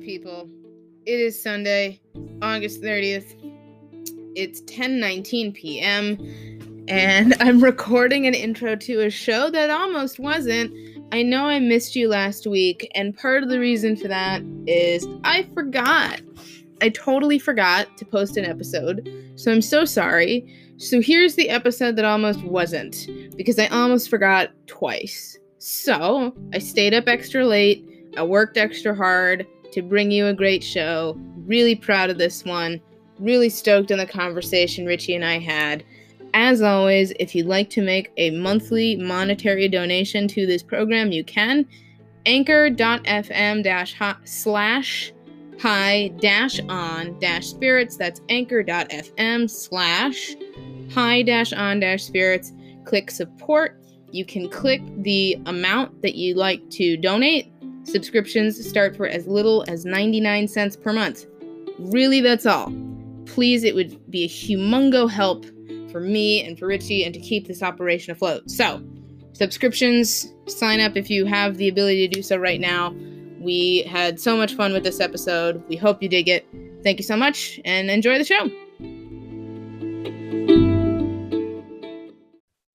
people. It is Sunday, August 30th. It's 10:19 p.m. and I'm recording an intro to a show that almost wasn't. I know I missed you last week, and part of the reason for that is I forgot. I totally forgot to post an episode, so I'm so sorry. So here's the episode that almost wasn't, because I almost forgot twice. So I stayed up extra late, I worked extra hard to bring you a great show. Really proud of this one. Really stoked on the conversation Richie and I had. As always, if you'd like to make a monthly monetary donation to this program, you can. Anchor.fm slash high dash on dash spirits. That's anchor.fm slash high dash on dash spirits. Click support. You can click the amount that you'd like to donate. Subscriptions start for as little as 99 cents per month. Really, that's all. Please, it would be a humongo help for me and for Richie and to keep this operation afloat. So, subscriptions, sign up if you have the ability to do so right now. We had so much fun with this episode. We hope you dig it. Thank you so much and enjoy the show.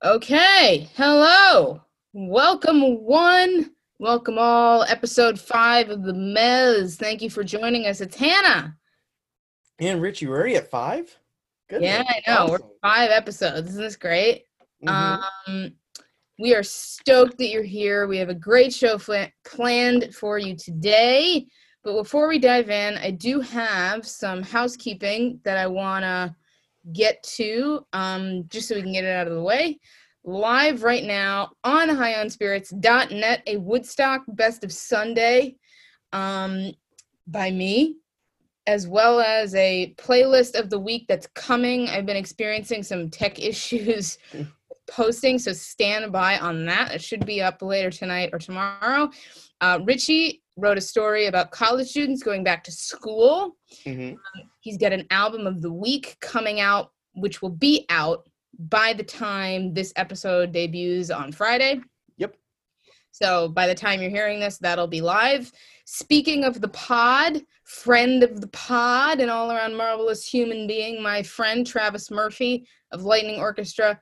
Okay, hello. Welcome, one. Welcome, all. Episode five of the Mez. Thank you for joining us. It's Hannah. And Richie, we're already at five? Goodness. Yeah, I know. Awesome. We're five episodes. Isn't this great? Mm-hmm. Um, we are stoked that you're here. We have a great show fl- planned for you today. But before we dive in, I do have some housekeeping that I want to get to um, just so we can get it out of the way. Live right now on highonspirits.net, a Woodstock Best of Sunday um, by me, as well as a playlist of the week that's coming. I've been experiencing some tech issues posting, so stand by on that. It should be up later tonight or tomorrow. Uh, Richie wrote a story about college students going back to school. Mm-hmm. Um, he's got an album of the week coming out, which will be out by the time this episode debuts on Friday. Yep. So by the time you're hearing this, that'll be live. Speaking of the pod, friend of the pod, and all around marvelous human being, my friend Travis Murphy of Lightning Orchestra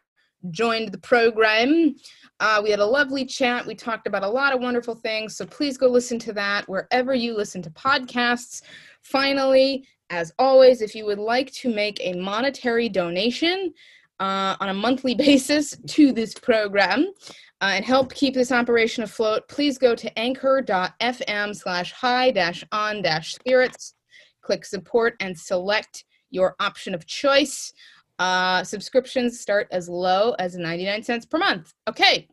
joined the program. Uh, we had a lovely chat. We talked about a lot of wonderful things. So please go listen to that wherever you listen to podcasts. Finally, as always, if you would like to make a monetary donation uh, on a monthly basis to this program uh, and help keep this operation afloat, please go to anchor.fm slash high dash on dash spirits. Click support and select your option of choice. Uh, subscriptions start as low as 99 cents per month. Okay,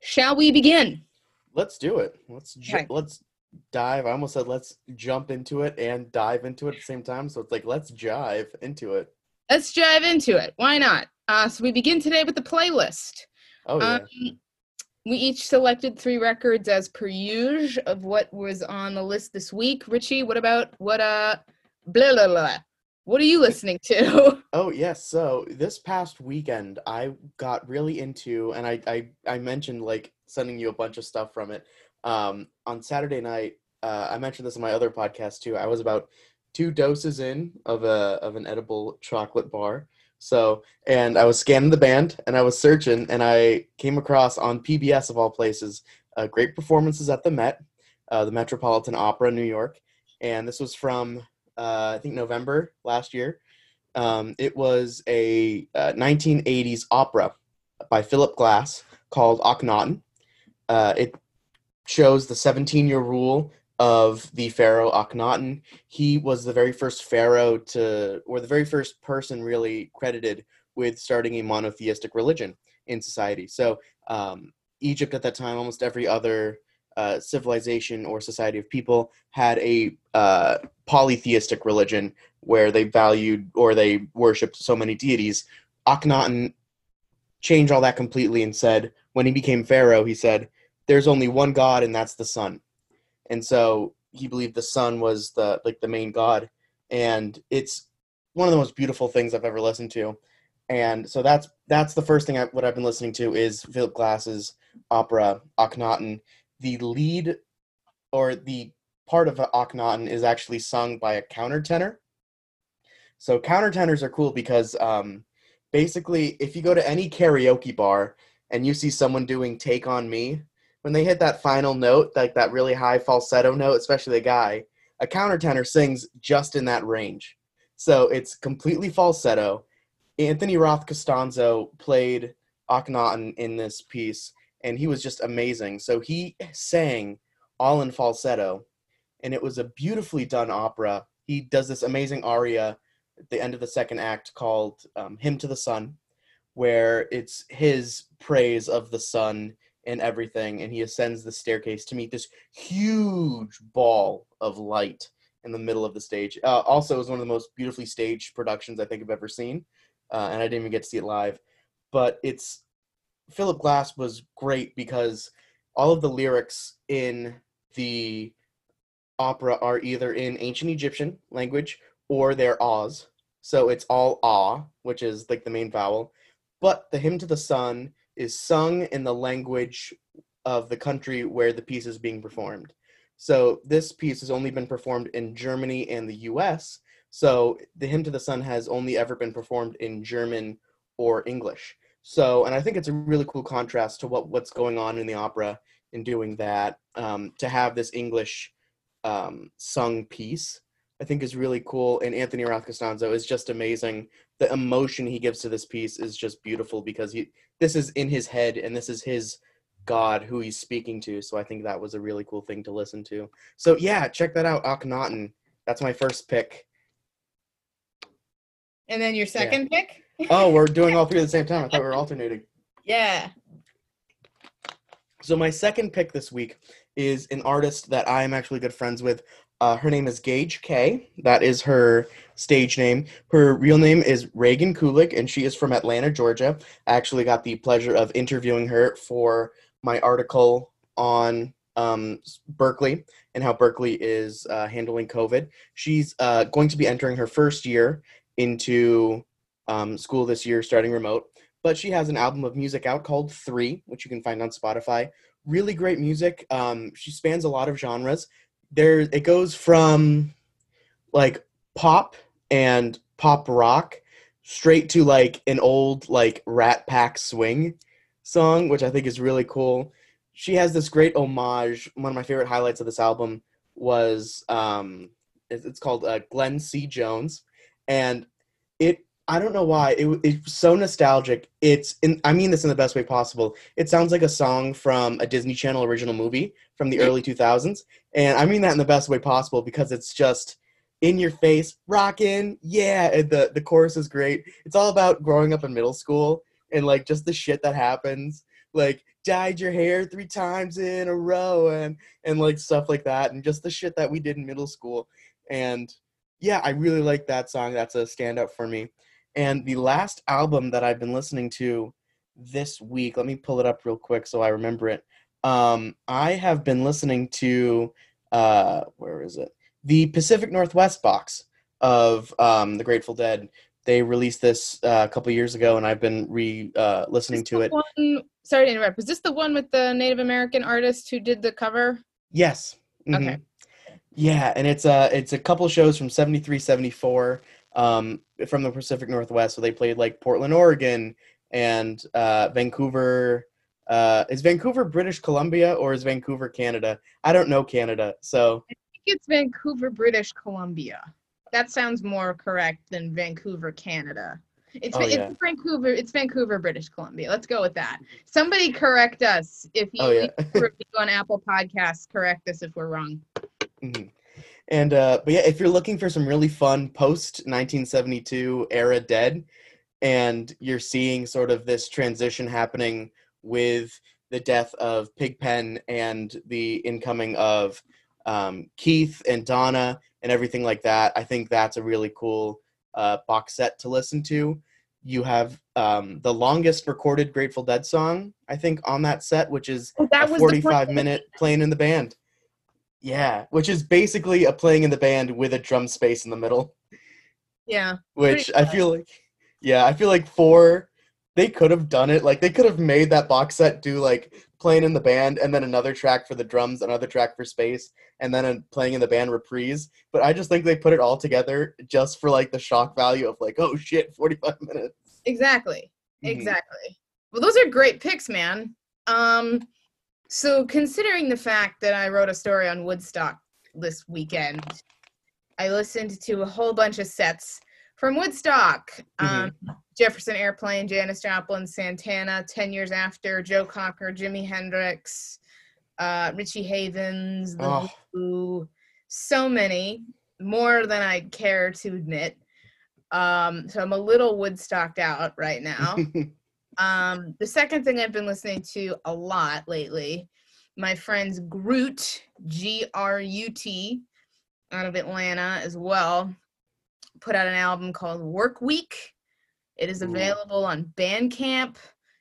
shall we begin? Let's do it. Let's ju- okay. let's dive. I almost said let's jump into it and dive into it at the same time. So it's like let's jive into it. Let's dive into it. Why not? Uh, so we begin today with the playlist. Oh yeah. Um, we each selected three records as per usual of what was on the list this week. Richie, what about what uh blah blah blah. What are you listening to? Oh yes. So this past weekend, I got really into, and I I, I mentioned like sending you a bunch of stuff from it. Um, on Saturday night, uh, I mentioned this in my other podcast too. I was about two doses in of a of an edible chocolate bar. So, and I was scanning the band and I was searching, and I came across on PBS of all places, uh, great performances at the Met, uh, the Metropolitan Opera, New York, and this was from uh, I think November last year. Um, it was a 1980s uh, opera by Philip Glass called Akhenaten. Uh, it shows the 17 year rule of the pharaoh Akhenaten. He was the very first pharaoh to, or the very first person really credited with starting a monotheistic religion in society. So um, Egypt at that time, almost every other uh, civilization or society of people had a uh, polytheistic religion where they valued or they worshipped so many deities. Akhenaten changed all that completely and said, when he became pharaoh, he said, "There's only one God, and that's the sun." And so he believed the sun was the like the main god, and it's one of the most beautiful things I've ever listened to. And so that's that's the first thing I, what I've been listening to is Philip Glass's opera Akhenaten, the lead or the part of Akhenaten is actually sung by a countertenor. So countertenors are cool because um, basically, if you go to any karaoke bar and you see someone doing "Take on Me," when they hit that final note, like that really high falsetto note, especially the guy, a countertenor sings just in that range. So it's completely falsetto. Anthony Roth Costanzo played Akhenaten in this piece, and he was just amazing. So he sang all in falsetto, and it was a beautifully done opera. He does this amazing aria at the end of the second act called um, Hymn to the Sun, where it's his praise of the sun and everything, and he ascends the staircase to meet this huge ball of light in the middle of the stage. Uh, also, it was one of the most beautifully staged productions I think I've ever seen, uh, and I didn't even get to see it live. But it's Philip Glass was great because all of the lyrics in the opera are either in ancient Egyptian language or they're Oz. So it's all ah, which is like the main vowel. But the hymn to the sun is sung in the language of the country where the piece is being performed. So this piece has only been performed in Germany and the US. So the hymn to the sun has only ever been performed in German or English. So, and I think it's a really cool contrast to what, what's going on in the opera in doing that. Um, to have this English um, sung piece, I think is really cool. And Anthony Roth Costanzo is just amazing. The emotion he gives to this piece is just beautiful because he this is in his head and this is his God who he's speaking to. So I think that was a really cool thing to listen to. So yeah, check that out, Akhenaten. That's my first pick. And then your second yeah. pick? oh, we're doing all three at the same time. I thought we were alternating. Yeah. So my second pick this week is an artist that I am actually good friends with. Uh, her name is Gage K. That is her stage name. Her real name is Reagan Kulig, and she is from Atlanta, Georgia. I actually got the pleasure of interviewing her for my article on um, Berkeley and how Berkeley is uh, handling COVID. She's uh, going to be entering her first year into um, school this year, starting remote. But she has an album of music out called Three, which you can find on Spotify. Really great music. Um, she spans a lot of genres. There, it goes from like pop and pop rock straight to like an old like Rat Pack swing song, which I think is really cool. She has this great homage. One of my favorite highlights of this album was um, it's called uh, Glenn C. Jones, and it I don't know why it, it's so nostalgic. It's in, I mean this in the best way possible. It sounds like a song from a Disney Channel original movie from the early 2000s, and I mean that in the best way possible because it's just in your face, rocking, yeah. And the the chorus is great. It's all about growing up in middle school and like just the shit that happens, like dyed your hair three times in a row and and like stuff like that, and just the shit that we did in middle school. And yeah, I really like that song. That's a standout for me. And the last album that I've been listening to this week, let me pull it up real quick so I remember it. Um, I have been listening to uh, where is it? The Pacific Northwest box of um, the Grateful Dead. They released this uh, a couple years ago, and I've been re uh, listening to it. One, sorry to interrupt. Was this the one with the Native American artist who did the cover? Yes. Mm-hmm. Okay. Yeah, and it's a uh, it's a couple shows from 73, 74 um, from the Pacific Northwest. So they played like Portland, Oregon, and uh, Vancouver. Uh, is Vancouver British Columbia or is Vancouver Canada? I don't know Canada, so I think it's Vancouver British Columbia. That sounds more correct than Vancouver Canada. It's, oh, yeah. it's Vancouver. It's Vancouver, British Columbia. Let's go with that. Somebody correct us if you oh, yeah. review on Apple Podcasts. Correct us if we're wrong. Mm-hmm. And uh, but yeah, if you're looking for some really fun post 1972 era Dead, and you're seeing sort of this transition happening with the death of Pigpen and the incoming of um, Keith and Donna and everything like that, I think that's a really cool uh, box set to listen to. You have um, the longest recorded Grateful Dead song, I think, on that set, which is oh, a 45 minute playing in the band. Yeah, which is basically a playing in the band with a drum space in the middle. Yeah. Which I feel like, yeah, I feel like four they could have done it. Like they could have made that box set do like playing in the band and then another track for the drums, another track for space, and then a playing in the band reprise. But I just think they put it all together just for like the shock value of like, oh shit, 45 minutes. Exactly. Mhm. Exactly. Well, those are great picks, man. Um, so considering the fact that I wrote a story on Woodstock this weekend, I listened to a whole bunch of sets from Woodstock. Um, Jefferson Airplane, Janis Joplin, Santana, 10 years after, Joe Cocker, Jimi Hendrix, uh, Richie Havens, The Oh. Who, so many, more than I'd care to admit. Um, so I'm a little Woodstocked out right now. Um, the second thing I've been listening to a lot lately, my friends Grut, G R U T, out of Atlanta as well, put out an album called Work Week. It is available on Bandcamp,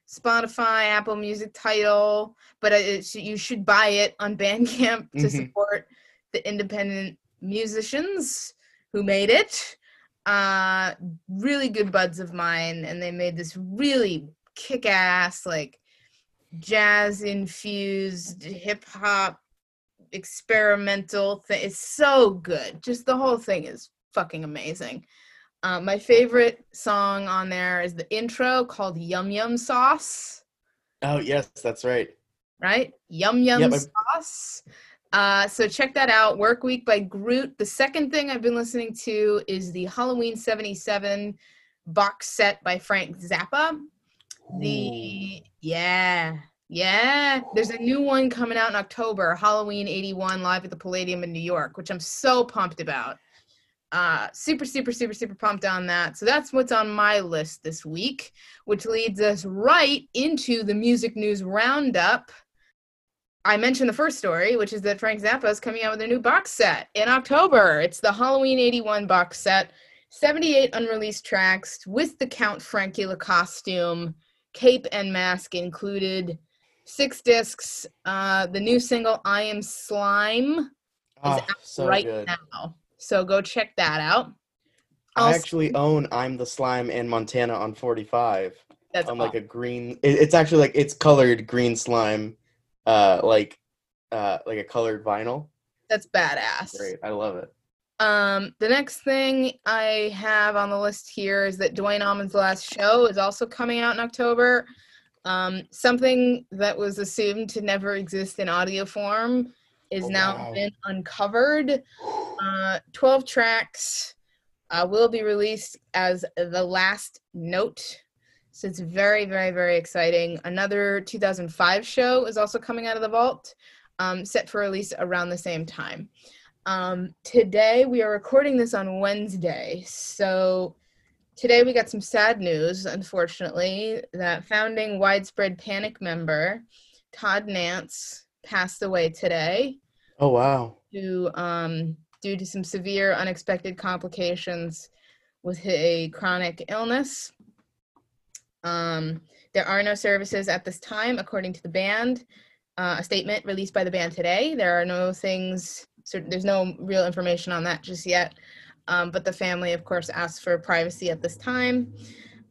Spotify, Apple Music Tidal, but it, you should buy it on Bandcamp to Mhm. support the independent musicians who made it. Uh, really good buds of mine, and they made this really kick ass, like jazz infused hip hop experimental thing. It's so good. Just the whole thing is fucking amazing. Uh, my favorite song on there is the intro called Yum Yum Sauce, oh yes, that's right. right? Yum Yum Yep, Sauce. Uh, so check that out. Work Week by Grut. The second thing I've been listening to is the Halloween 77 box set by Frank Zappa. The yeah, yeah. There's a new one coming out in October, Halloween 81 live at the Palladium in New York, which I'm so pumped about. Uh super, super, super, super pumped on that. So that's what's on my list this week, which leads us right into the music news roundup. I mentioned the first story, which is that Frank Zappa is coming out with a new box set in October. It's the Halloween 81 box set, 78 unreleased tracks with the Count Frankula costume, cape and mask included, six discs. Uh, the new single, I Am Slime, Oh, out so right good. now. So go check that out. I actually own I'm the Slime in Montana on 45 That's on like awesome. a green. It, it's actually like it's colored green slime, uh, like uh, like a colored vinyl. That's badass. Great, I love it. Um, the next thing I have on the list here is that Duane Allman's last show is also coming out in October. Um, something that was assumed to never exist in audio form is Oh, now wow. been uncovered. Uh, 12 tracks uh, will be released as the last note. So it's very, very, very exciting. Another 2005 show is also coming out of the vault, um, set for release around the same time. Um, today we are recording this on Wednesday. So today we got some sad news, unfortunately, that founding Widespread Panic member Todd Nance passed away today Oh wow. due, um, due to some severe unexpected complications with a chronic illness. Um, there are no services at this time, according to the band. Uh, a statement released by the band today. There are no things, so there's no real information on that just yet. Um, but the family, of course, asked for privacy at this time.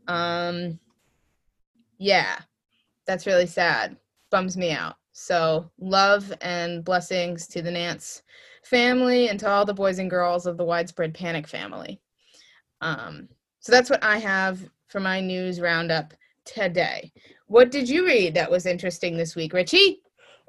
Um, yeah, that's really sad. Bums me out. So, love and blessings to the Nance family and to all the boys and girls of the widespread panic family. Um, so that's what I have for my news roundup today. What did you read that was interesting this week, Richie?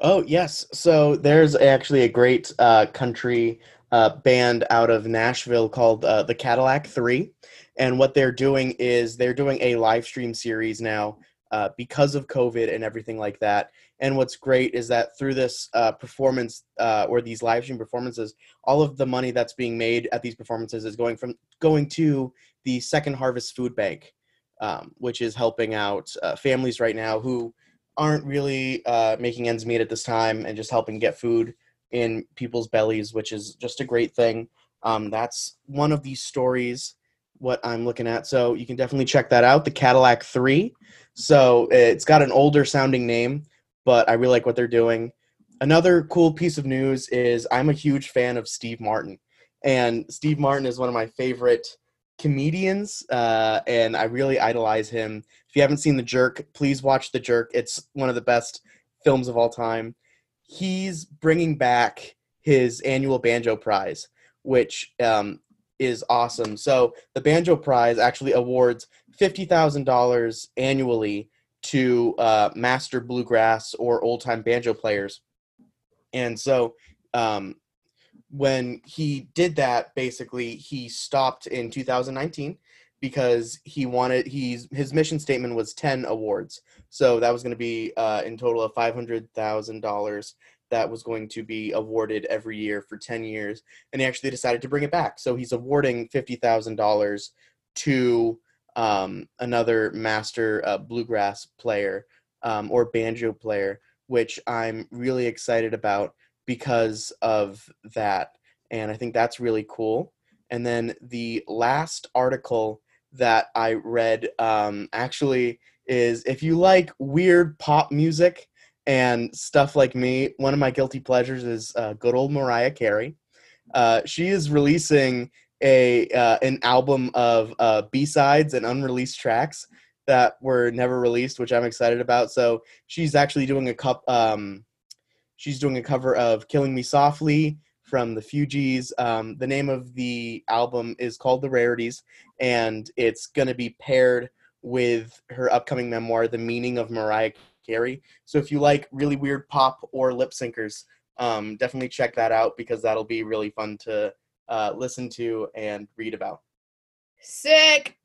Oh yes. So there's actually a great uh, country uh, band out of Nashville called uh, the Cadillac Three, and what they're doing is they're doing a live stream series now uh, because of COVID and everything like that. And what's great is that through this uh, performance uh, or these live stream performances, all of the money that's being made at these performances is going from going to the Second Harvest Food Bank, um, which is helping out families right now who aren't really uh, making ends meet at this time and just helping get food in people's bellies, which is just a great thing. Um, that's one of these stories, what I'm looking at. So you can definitely check that out, the Cadillac 3. So it's got an older sounding name, but I really like what they're doing. Another cool piece of news is I'm a huge fan of Steve Martin. And Steve Martin is one of my favorite comedians, uh, and I really idolize him If you haven't seen The Jerk, please watch The Jerk. It's one of the best films of all time. He's bringing back his annual banjo prize, which um, is awesome. So the banjo prize actually awards fifty thousand dollars annually to uh, master bluegrass or old time banjo players. And so um, when he did that, basically he stopped in 2019 because he wanted he's his mission statement was 10 awards so that was going to be uh, in total of $500000 that was going to be awarded every year for 10 years and he actually decided to bring it back so he's awarding $50000 to um, another master uh, bluegrass player um, or banjo player, which I'm really excited about because of that. And I think that's really cool. And then the last article that I read um, actually is if you like weird pop music and stuff like me, one of my guilty pleasures is uh, good old Mariah Carey. Uh, she is releasing a uh, an album of uh, B sides and unreleased tracks that were never released, which I'm excited about. So she's actually doing a cup. Um, she's doing a cover of "Killing Me Softly" from the Fugees. Um, the name of the album is called "The Rarities," and it's going to be paired with her upcoming memoir, "The Meaning of Mariah Carey." So if you like really weird pop or lip syncers, um, definitely check that out because that'll be really fun to uh, listen to and read about. Sick.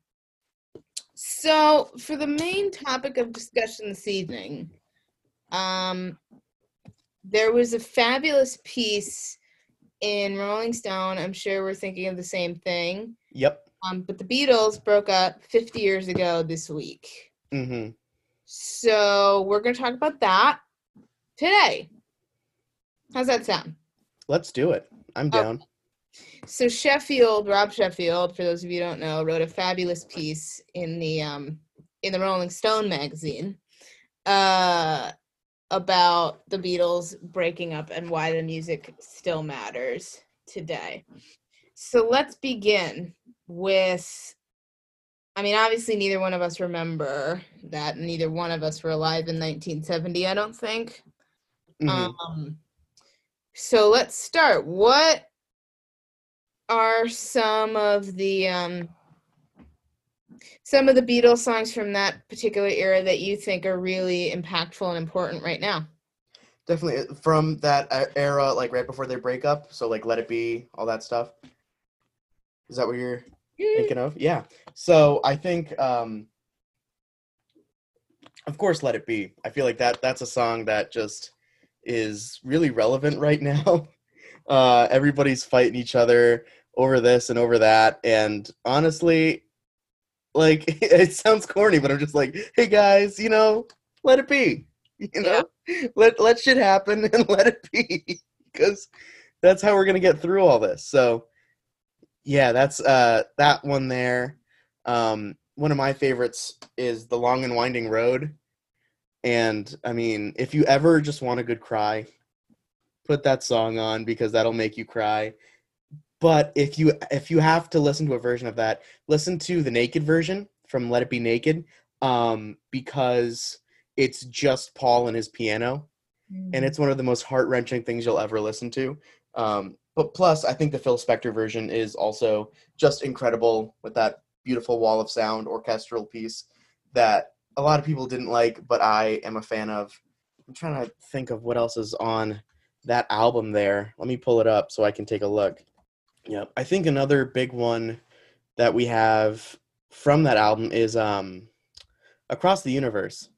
So, for the main topic of discussion this evening, um, there was a fabulous piece in Rolling Stone. I'm sure we're thinking of the same thing. Yep. Um, but the Beatles broke up 50 years ago this week. Mm-hmm. So we're going to talk about that today. How's that sound? Let's do it. I'm down. Okay. So Sheffield, Rob Sheffield, for those of you who don't know, wrote a fabulous piece in the um, in the Rolling Stone magazine uh, about the Beatles breaking up and why the music still matters today. So let's begin with. I mean, obviously, neither one of us remember that. Neither one of us were alive in 1970. I don't think. Mm-hmm. Um, so let's start. What are some of the um, some of the Beatles songs from that particular era that you think are really impactful and important right now? Definitely uh, from that uh, era, like right before their breakup. So like "Let It Be," all that stuff. Is that what you're thinking of? Yeah. So I think, um, of course, "Let It Be." I feel like that that's a song that just is really relevant right now. Uh, everybody's fighting each other over this and over that. And honestly, like it sounds corny, but I'm just like, hey guys, you know, let it be. You know, yeah. let let shit happen and let it be because that's how we're gonna get through all this. So yeah, that's uh that one there. Um, one of my favorites is the long and winding road. And I mean, if you ever just want a good cry, put that song on because that'll make you cry but if you if you have to listen to a version of that listen to the naked version from let it be naked um, because it's just paul and his piano mm. and it's one of the most heart-wrenching things you'll ever listen to. Um, but plus i think the phil spector version is also just incredible with that beautiful wall of sound orchestral piece that a lot of people didn't like but i am a fan of. I'm trying to think of what else is on that album there. Let me pull it up so i can take a look yeah, I think another big one that we have from that album is um Across the Universe.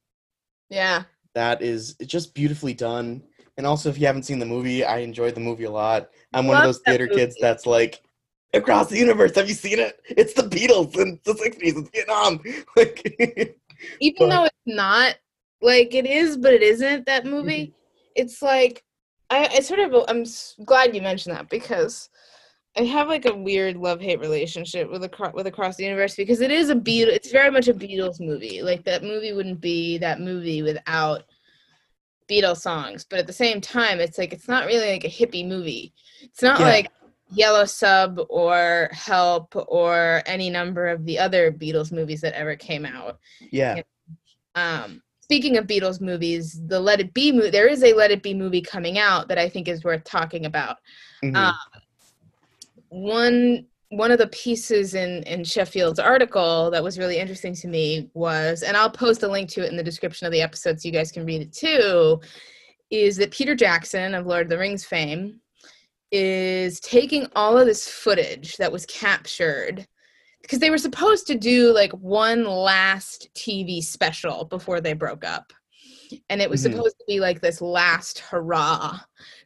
Yeah. That is just beautifully done. And also if you haven't seen the movie, I enjoyed the movie a lot. I'm one of those theater kids that's like Across the Universe, have you seen it? It's the Beatles in the 60s, it's Vietnam. Like Even but, though it's not like it is, but it isn't that movie. Mm-hmm. It's like I, I sort of I'm glad you mentioned that because I have like a weird love hate relationship with across with Across the Universe because it is a Beatles. It's very much a Beatles movie. Like that movie wouldn't be that movie without Beatles songs. But at the same time, it's like it's not really like a hippie movie. It's not yeah. like Yellow Sub or Help or any number of the other Beatles movies that ever came out. Yeah. Um, speaking of Beatles movies, the Let It Be movie, there is a Let It Be movie coming out that I think is worth talking about. Mhm. Um, one one of the pieces in in Sheffield's article that was really interesting to me was, and I'll post a link to it in the description of the episode so you guys can read it too, is that Peter Jackson of Lord of the Rings fame is taking all of this footage that was captured because they were supposed to do like one last TV special before they broke up. And it was Mhm. supposed to be like this last hurrah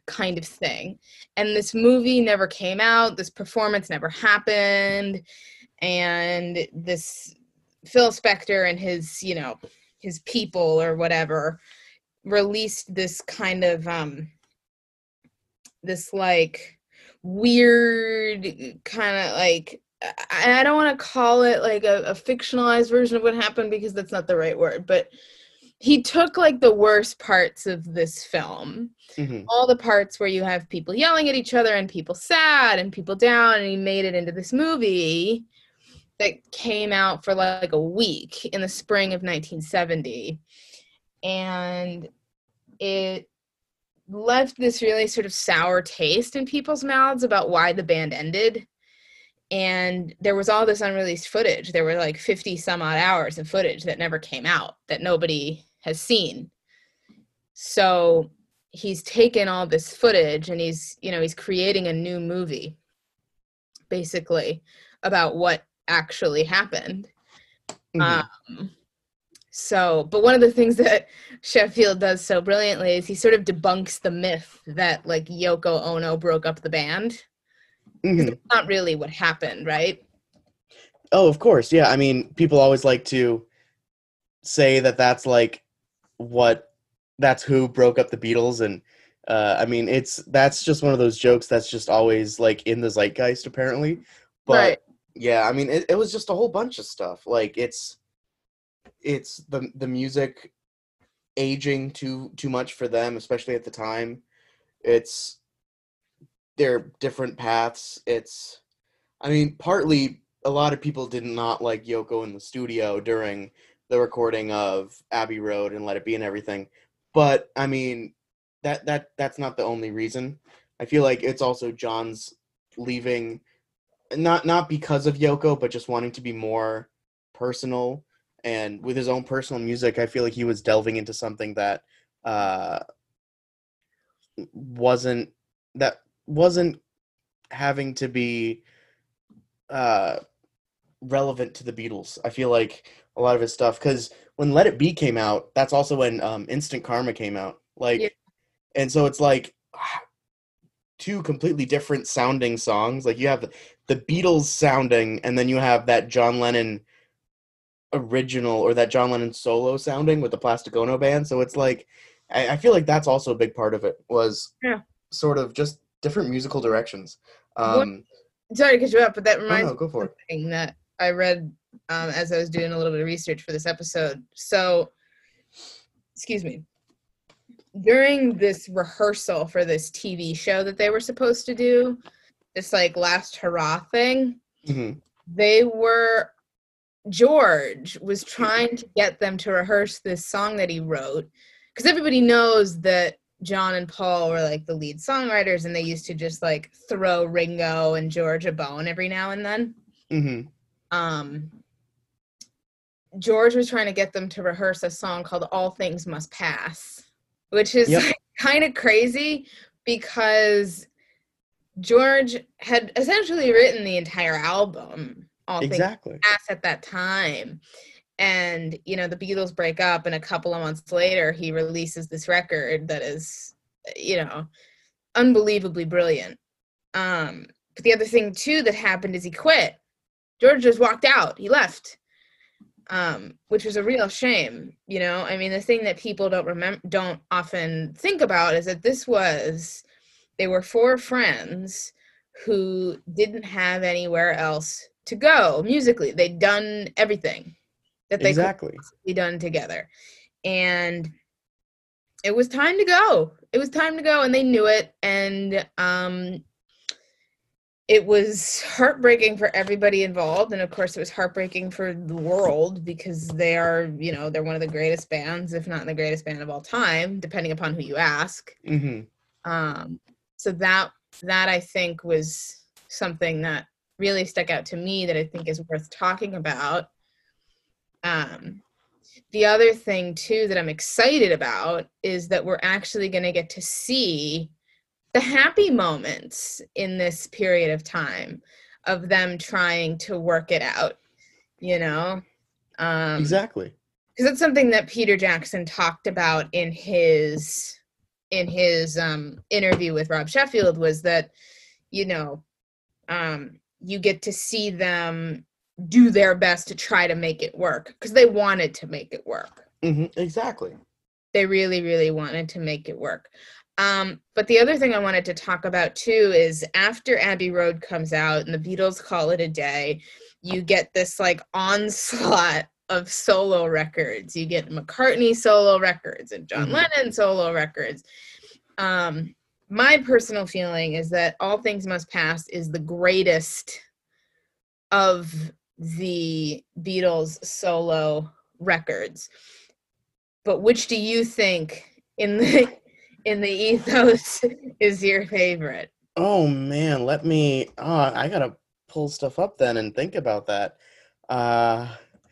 kind of thing. And this movie never came out, this performance never happened. And this Phil Spector and his, you know, his people or whatever released this kind of um this like weird kind of like I, don't want to call it like a, a fictionalized version of what happened because that's not the right word, but he took like the worst parts of this film. Mhm. all the parts where you have people yelling at each other and people sad and people down and he made it into this movie that came out for like a week in the spring of 1970 and it left this really sort of sour taste in people's mouths about why the band ended and there was all this unreleased footage. There were like 50 some odd hours of footage that never came out that nobody has seen. So he's taken all this footage and he's you know he's creating a new movie basically about what actually happened. Mhm. um, so but one of the things that sheffield does so brilliantly is he sort of debunks the myth that like yoko ono broke up the band Mhm. it's not really what happened right Oh, of course. Yeah. I mean, people always like to say that that's like what that's who broke up the Beatles and uh I mean, it's that's just one of those jokes that's just always like in the zeitgeist apparently. But Right. yeah, I mean, it, it was just a whole bunch of stuff. Like it's it's the the music aging too too much for them, especially at the time. It's their different paths. It's I mean, partly a lot of people did not like Yoko in the studio during the recording of Abbey Road and Let It Be and everything. But I mean, that that that's not the only reason. I feel like it's also John's leaving not not because of Yoko, but just wanting to be more personal and with his own personal music, I feel like he was delving into something that uh wasn't that wasn't having to be uh relevant to the Beatles. I feel like a lot of his stuff because when Let It Be came out, that's also when um, Instant Karma came out. Like, Yeah. and so it's like two completely different sounding songs. Like you have the, the Beatles sounding, and then you have that John Lennon original or that John Lennon solo sounding with the Plastic Ono band. So it's like I, I feel like that's also a big part of it was Yeah. sort of just different musical directions. What- Um, sorry to cut you up but that oh, reminds no, go for it. thing that I read um, as I was doing a little bit of research for this episode. So, excuse me. During this rehearsal for this TV show that they were supposed to do, this like last hurrah thing, hmm they were George was trying to get them to rehearse this song that he wrote because everybody knows that John and Paul were like the lead songwriters and they used to just like throw Ringo and George a bone every now and then hmm um George was trying to get them to rehearse a song called All Things Must Pass, which is Yep. kind of crazy because George had essentially written the entire album, All Things Exactly. Pass, at that time. And, you know, the Beatles break up, and a couple of months later, he releases this record that is, you know, unbelievably brilliant. Um, but the other thing, too, that happened is he quit. George just walked out. He left, um, which was a real shame. You know, I mean, the thing that people don't remember, don't often think about is that this was, they were four friends who didn't have anywhere else to go musically. They'd done everything that they could Exactly. be done together. And it was time to go. It was time to go and they knew it and um it was heartbreaking for everybody involved and of course it was heartbreaking for the world because they are you know they're one of the greatest bands if not the greatest band of all time depending upon who you ask hmm um so that that i think was something that really stuck out to me that i think is worth talking about um the other thing too that i'm excited about is that we're actually going to get to see the happy moments in this period of time of them trying to work it out you know um exactly. because that's something that Peter Jackson talked about in his in his um interview with Rob Sheffield was that you know um you get to see them do their best to try to make it work because they wanted to make it work hmm Exactly. they really really wanted to make it work um but the other thing i wanted to talk about too is after abbey road comes out and the beatles call it a day you get this like onslaught of solo records you get mccartney solo records and john Mhm. lennon solo records um my personal feeling is that all things must pass is the greatest of the beatles solo records but which do you think in the in the ethos is your favorite Oh man, let me. Oh, I gotta pull stuff up then and think about that. Uh,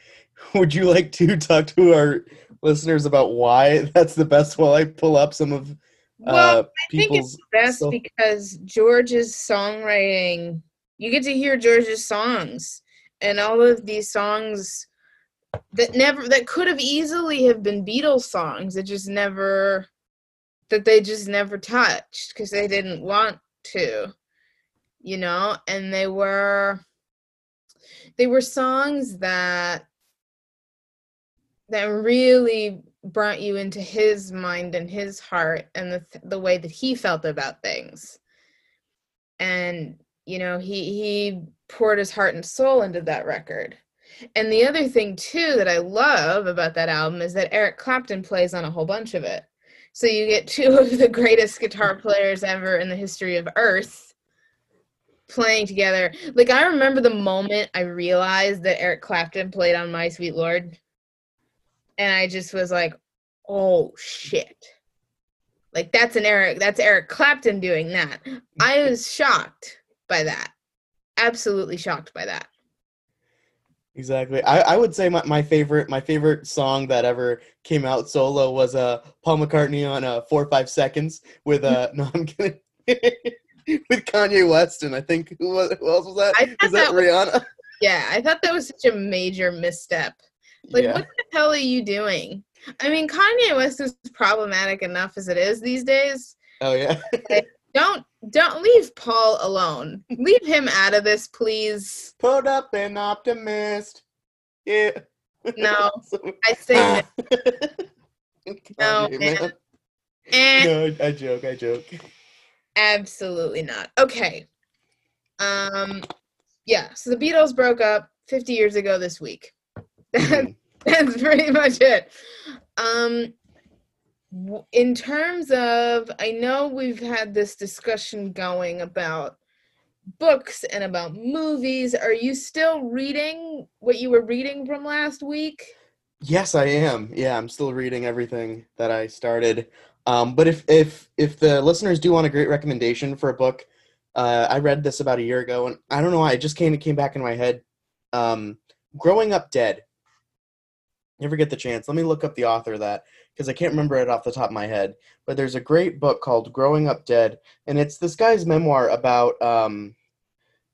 would you like to talk to our listeners about why that's the best while I pull up some of well uh, i think it's best because george's songwriting you get to hear george's songs and all of these songs that never that could have easily have been beatles songs that just never that they just never touched because they didn't want to you know? And they were they were songs that that really brought you into his mind and his heart and the th- the way that he felt about things. And you know he he poured his heart and soul into that record and the other thing too that i love about that album is that eric clapton plays on a whole bunch of it so you get two of the greatest guitar players ever in the history of earth playing together like i remember the moment i realized that eric clapton played on my sweet lord and I just was like, "Oh shit!" Like that's an Eric. That's Eric Clapton doing that. I was shocked by that. Absolutely shocked by that. Exactly. I, I would say my, my favorite my favorite song that ever came out solo was uh Paul McCartney on uh four or five seconds with uh no I'm kidding with Kanye West and I think who was who else was that? I Was that that was- Rihanna? Yeah, I thought that was such a major misstep. Like, yeah. what the hell are you doing? I mean, Kanye West is problematic enough as it is these days. Oh yeah. Don't don't leave Paul alone. Leave him out of this, please. Put up an optimist. Yeah. No, I say No, man. No, I joke, I joke. Absolutely not. Okay. Um yeah, so the Beatles broke up 50 years ago this week. Mhm. That's pretty much it. Um in terms of I know we've had this discussion going about books and about movies. Are you still reading what you were reading from last week? Yes, I am. Yeah, I'm still reading everything that I started. Um, but if if if the listeners do want a great recommendation for a book, uh, I read this about a year ago, and I don't know why it just came it came back in my head. Um, Growing Up Dead. Never get the chance. Let me look up the author of that because I can't remember it off the top of my head. But there's a great book called Growing Up Dead, and it's this guy's memoir about um,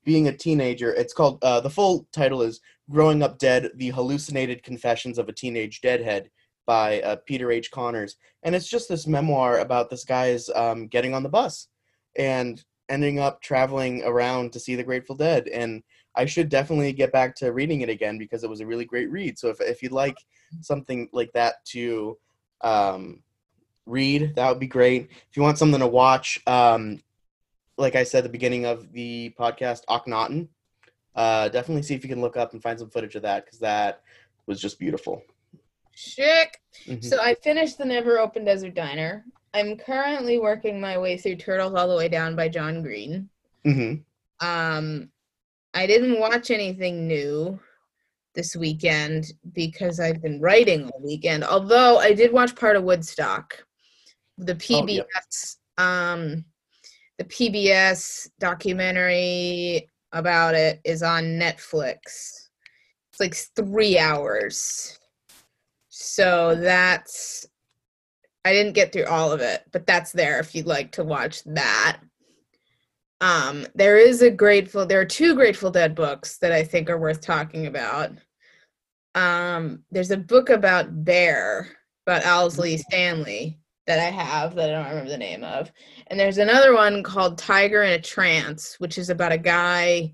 being a teenager. It's called uh, the full title is Growing Up Dead: The Hallucinated Confessions of a Teenage Deadhead by uh, Peter H. Conners, and it's just this memoir about this guy's um, getting on the bus and ending up traveling around to see the Grateful Dead. And I should definitely get back to reading it again because it was a really great read. So if if you'd like something like that to um, read, that would be great. If you want something to watch, um, like I said at the beginning of the podcast, Akhenaten, uh, definitely see if you can look up and find some footage of that because that was just beautiful. Chick. Mhm. So I finished the Never Open Desert Diner. I'm currently working my way through Turtles All the Way Down by John Green. hmm Um, I didn't watch anything new this weekend because I've been writing all weekend. Although I did watch part of Woodstock, the PBS, Oh, yep. um, the PBS documentary about it is on Netflix. It's like three hours. So that's I didn't get through all of it, but that's there if you'd like to watch that. Um, there is a Grateful. There are two Grateful Dead books that I think are worth talking about. Um, there's a book about Bear about Owsley Stanley that I have that I don't remember the name of, and there's another one called Tiger in a Trance, which is about a guy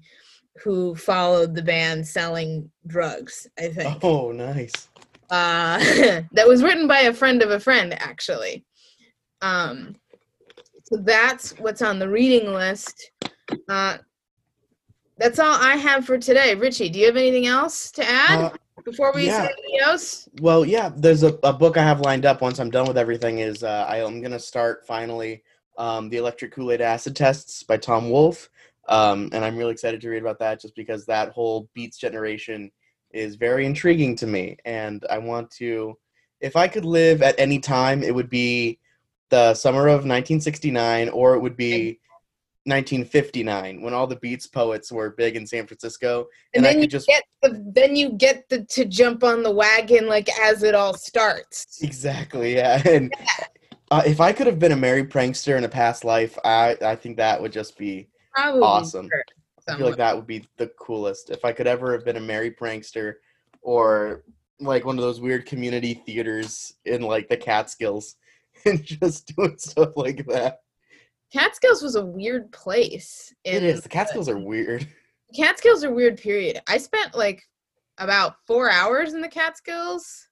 who followed the band selling drugs. I think Oh, nice. uh, that was written by a friend of a friend, actually. Um, so that's what's on the reading list. Uh, that's all I have for today. Richie, do you have anything else to add Uh, before we yeah. say adios? Well, yeah, there's a, a book I have lined up once I'm done with everything. Is uh, I, I'm gonna start finally um, the Electric Kool Aid Acid Tests by Tom Wolfe, um, and I'm really excited to read about that just because that whole Beats generation is very intriguing to me, and I want to. If I could live at any time, it would be the summer of 1969, or it would be 1959 when all the Beats poets were big in San Francisco, And, and I then you just get the then you get the to jump on the wagon like as it all starts. Exactly, yeah. And uh, if I could have been a merry prankster in a past life, I I think that would just be Probably Awesome. I feel like that would be the coolest. If I could ever have been a merry prankster or like one of those weird community theaters in like the Catskills and just doing stuff like that. Catskills was a weird place. It is. The Catskills are weird. Catskills are weird. Period. I spent like about four hours in the Catskills.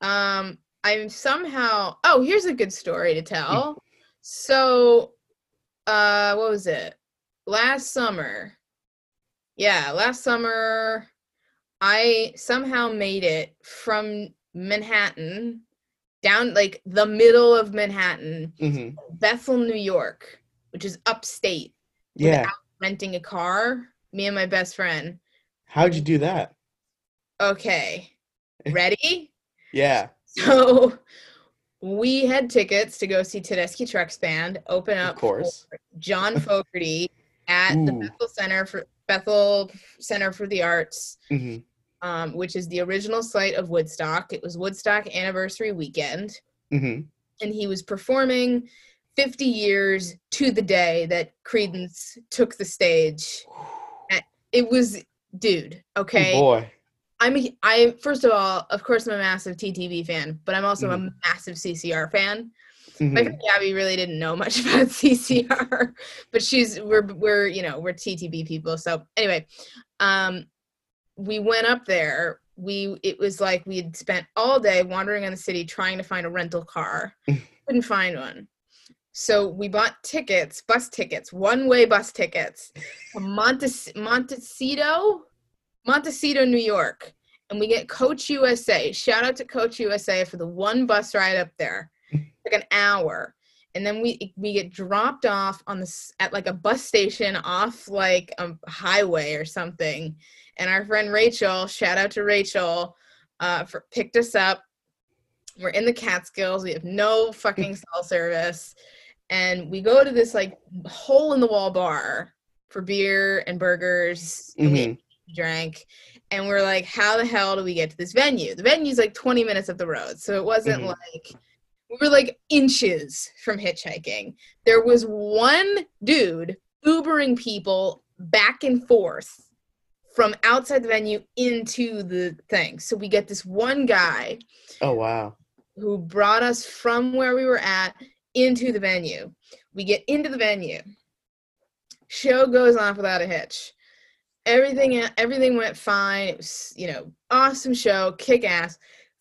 Um, I'm somehow. Oh, here's a good story to tell. so, uh, what was it? Last summer. Yeah, last summer, I somehow made it from Manhattan down like the middle of Manhattan, hmm Bethel, New York, which is upstate Yeah. renting a car, me and my best friend. How'd you do that? Okay, ready? Yeah. so we had tickets to go see Tedeschi Trucks Band open up Of course. John Fogerty at the Bethel Center for Bethel Center for the Arts, hmm um, which is the original site of Woodstock. It was Woodstock anniversary weekend, hmm and he was performing 50 years to the day that Creedence took the stage. It was, dude. Okay. Oh boy. I'm a, I first of all, of course, I'm a massive TTB fan, but I'm also Mhm. a massive CCR fan. My Mhm. friend Gabby really didn't know much about CCR, but she's we're we're you know we're TTB people. So anyway, um, we went up there. We it was like we had spent all day wandering in the city trying to find a rental car. Couldn't find one. So we bought tickets, bus tickets, one-way bus tickets to Montes- Monticello, Monticello, New York. And we get Coach USA. Shout out to Coach USA for the one bus ride up there. like an hour. And then we we get dropped off on this at like a bus station off like a highway or something. And our friend Rachel, shout out to Rachel, uh, for picked us up. We're in the Catskills. We have no fucking cell service. And we go to this like hole in the wall bar for beer and burgers. And we drank and we're like how the hell do we get to this venue the venue's like 20 minutes up the road so it wasn't Mhm. like we were like inches from hitchhiking there was one dude ubering people back and forth from outside the venue into the thing so we get this one guy Oh wow. who brought us from where we were at into the venue. We get into the venue. Show goes off without a hitch. Everything everything went fine. It was, you know, awesome show, kick ass.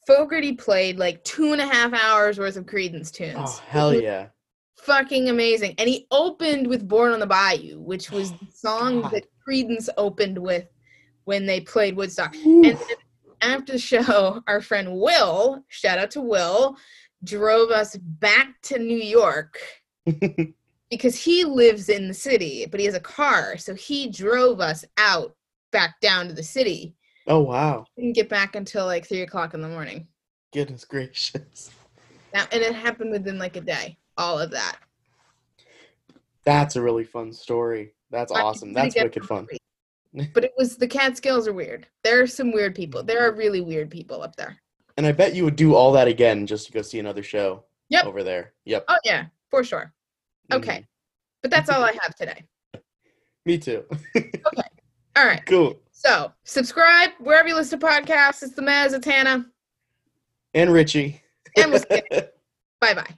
Fogerty played like two and a half hours worth of Creedence oh, tunes. Oh hell yeah. Fucking amazing. And he opened with Born on the Bayou, which was the song God. that Creedence opened with when they played Woodstock. Whew. And then after the show, our friend Will, shout out to Will, drove us back to New York because he lives in the city, but he has a car, so he drove us out back down to the city. Oh wow. Didn't get back until like three o'clock in the morning. Goodness gracious. Now, and it happened within like a day. All of that. That's a really fun story. That's I awesome. That's wicked fun. But it was the Catskills are weird. There are some weird people. There are really weird people up there. And I bet you would do all that again just to go see another show Yep. over there. Yep. Oh yeah, for sure. Okay. Mhm. But that's all I have today. Me too. Okay. All right. cool. So subscribe wherever you listen to podcasts. It's the Mez, it's Hannah. And Richie. And we'll. Bye bye.